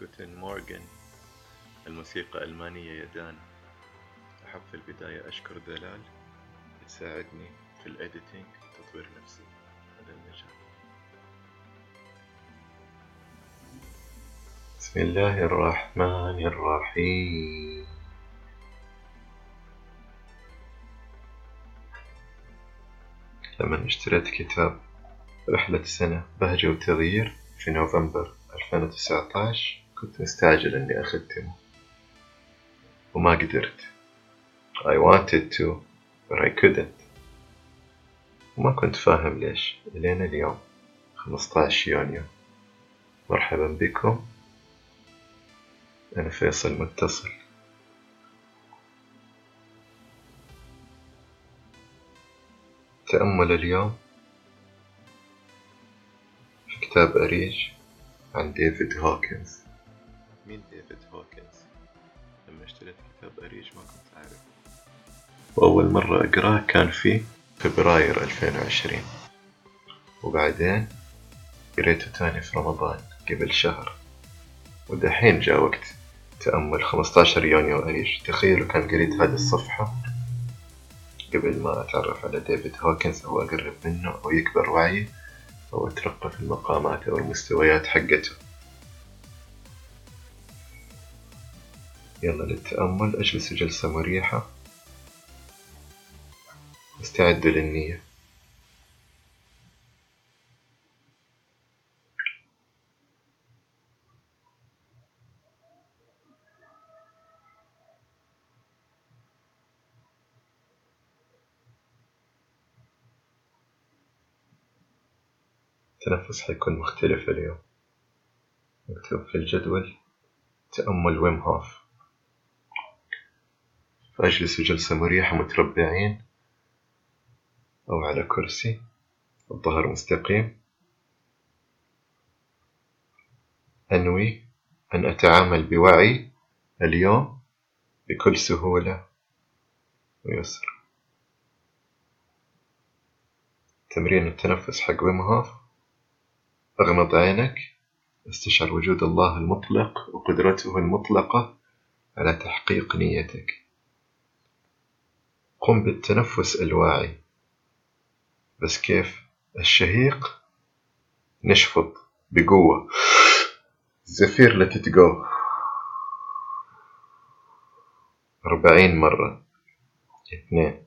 جوتن مورغان الموسيقى ألمانية يدان أحب في البداية أشكر دلال تساعدني في الإديتينج وتطوير نفسي. هذا المجال بسم الله الرحمن الرحيم. لما اشتريت كتاب رحلة سنة بهجة وتغيير في نوفمبر 2019 كنت مستعجل إني أختمه وما قدرت. I wanted to but I couldn't. وما كنت فاهم ليش. إلين اليوم. 15 يونيو. مرحبا بكم. أنا فيصل متصل. تأمل اليوم. في كتاب أريج عن ديفيد هوكنز. مين ديفيد هوكنز؟ لما اشتريت كتاب أريج ما كنت أعرف. وأول مرة أقرأه كان في فبراير 2020 وبعدين قريته تاني في رمضان قبل شهر. ودحين جاء وقت تأمل 15 يونيو أريج. تخيلوا كان قريت هذه الصفحة قبل ما أتعرف على ديفيد هوكنز أو أقرب منه أو يكبر وعي أو أترقى في المقامات أو المستويات حقته. يلا للتأمل أجلس جلسة مريحة. استعدوا للنية. التنفس حيكون مختلف اليوم. مكتوب في الجدول. تأمل ويم هوف فأجلسوا جلسة مريحة متربعين أو على كرسي الظهر مستقيم. أنوي أن أتعامل بوعي اليوم بكل سهولة ويسر. تمرين التنفس حق ويم هوف أغمض عينك. استشعر وجود الله المطلق وقدرته المطلقة على تحقيق نيتك. قم بالتنفس الواعي. بس كيف؟ الشهيق نشفط بقوة. زفير لتتجو أربعين مرة. اثنين.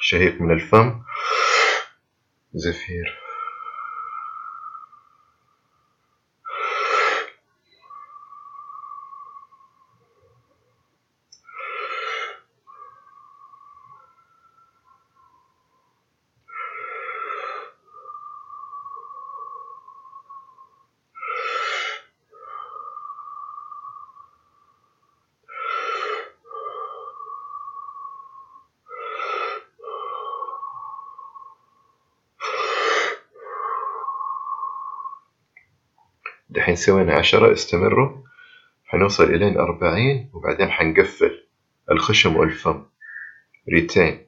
شهيق من الفم. زفير. دحين سوينا عشرة استمروا. حنوصل إلين أربعين وبعدين حنقفل الخشم والفم. ريتين.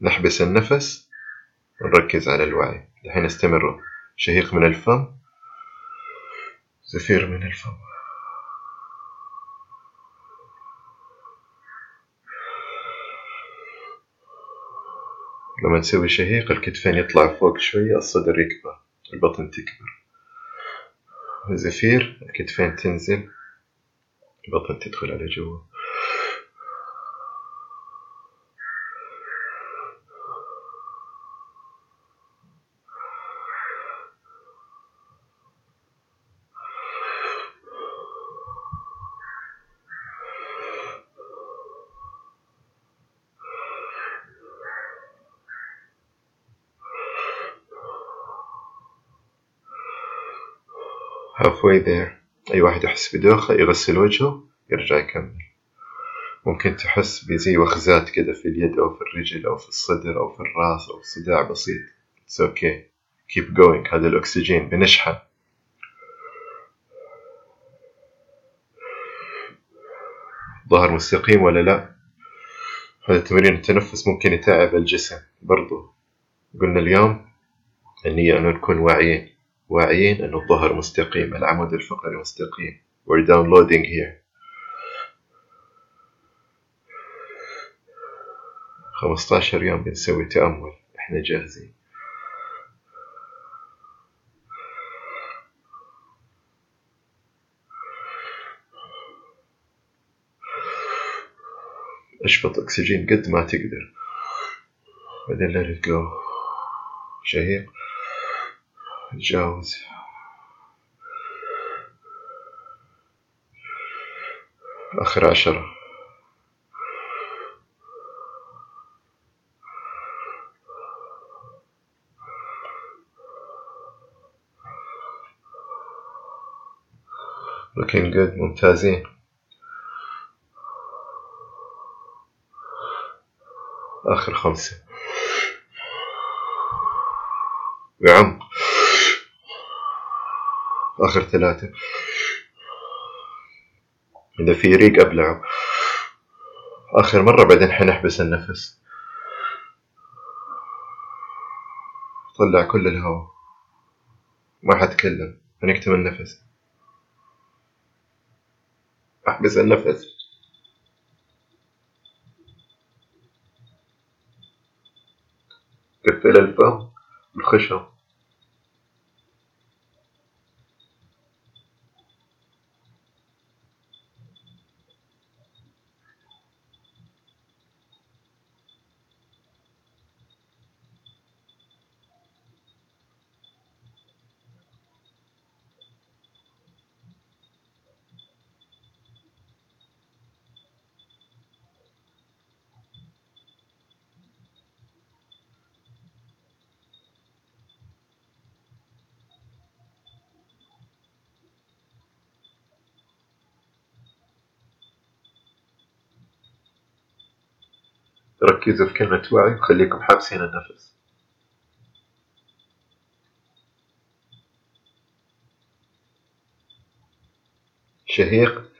نحبس النفس ونركز على الوعي. دحين استمروا. شهيق من الفم. زفير من الفم. لما تسوي شهيق الكتفين يطلع فوق شوية الصدر يكبر البطن تكبر. زفير الكتفين تنزل؟ البطن تدخل على جوا. Halfway there أي واحد يحس بدوخة يغسل وجهه يرجع يكمل. ممكن تحس بزي وخزات كده في اليد أو في الرجل أو في الصدر أو في الرأس أو في صداع بسيط. It's okay. Keep going. هذا الأكسجين بنشحن. ظهر مستقيم ولا لا؟ هذا تمرين التنفس ممكن يتعب الجسم برضو. قلنا اليوم النية أنه نكون واعيين. واعيين أنه الظهر مستقيم العمود الفقري مستقيم. We're downloading here. خمسطاشر يوم بنسوي تأمل. إحنا جاهزين. أشفط أكسجين قد ما تقدر. بعدين let it go. شهيق. تجاوز آخر عشرة. Looking good ممتازين آخر خمسة. بعمق آخر ثلاثة. إذا في ريق أبلعه. آخر مرة بعدين حنحبس النفس. طلع كل الهواء. ما حتكلم. حنكتم النفس. أحبس النفس. قفل الفم الخشب. ركزوا في كلمة وعي وخليكم حابسين النفس. شهيق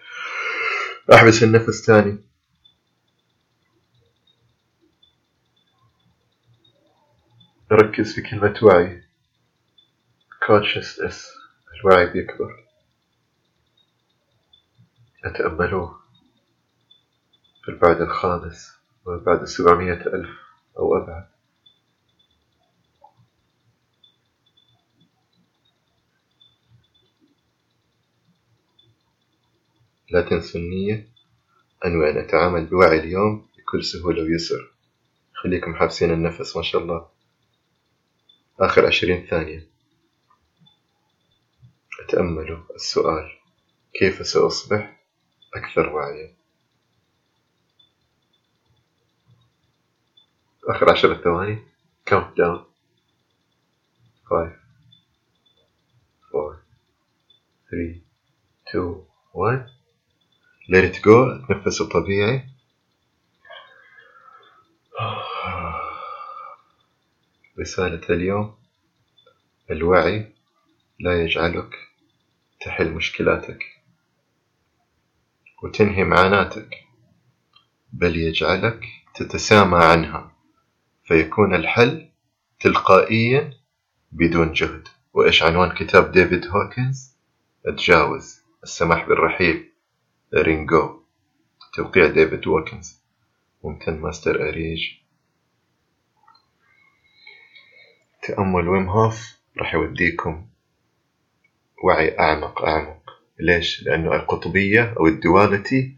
أحبس النفس تاني ركز في كلمة وعي consciousness الوعي بيكبر. أتأملوه في البعد الخامس. بعد السبعمية ألف أو أبعد. لا تنسوا النية. أنوي أن أتعامل بوعي اليوم بكل سهولة ويسر. خليكم حابسين النفس ما شاء الله. آخر عشرين ثانية. أتأملوا السؤال. كيف سأصبح أكثر وعيا؟ آخر عشرة ثواني. countdown five four three two one let it go. تنفس طبيعي. رسالة اليوم. الوعي لا يجعلك تحل مشكلاتك وتنهي معاناتك بل يجعلك تتسامى عنها. فيكون الحل تلقائيا بدون جهد. وإيش عنوان كتاب ديفيد هوكنز؟ أتجاوز السماح بالرحيل letting go. توقيع ديفيد هوكنز. ممتن ماستر أريج. تأمل ويم هوف راح يوديكم وعي أعمق أعمق. ليش؟ لأنه القطبية أو الدوالتي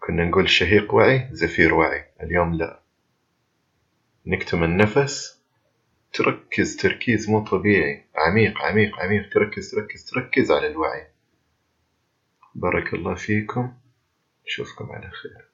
كنا نقول شهيق وعي زفير وعي. اليوم لا. نكتم النفس. تركز تركيز مو طبيعي. عميق عميق عميق. تركز تركز تركز على الوعي. بارك الله فيكم. نشوفكم على خير.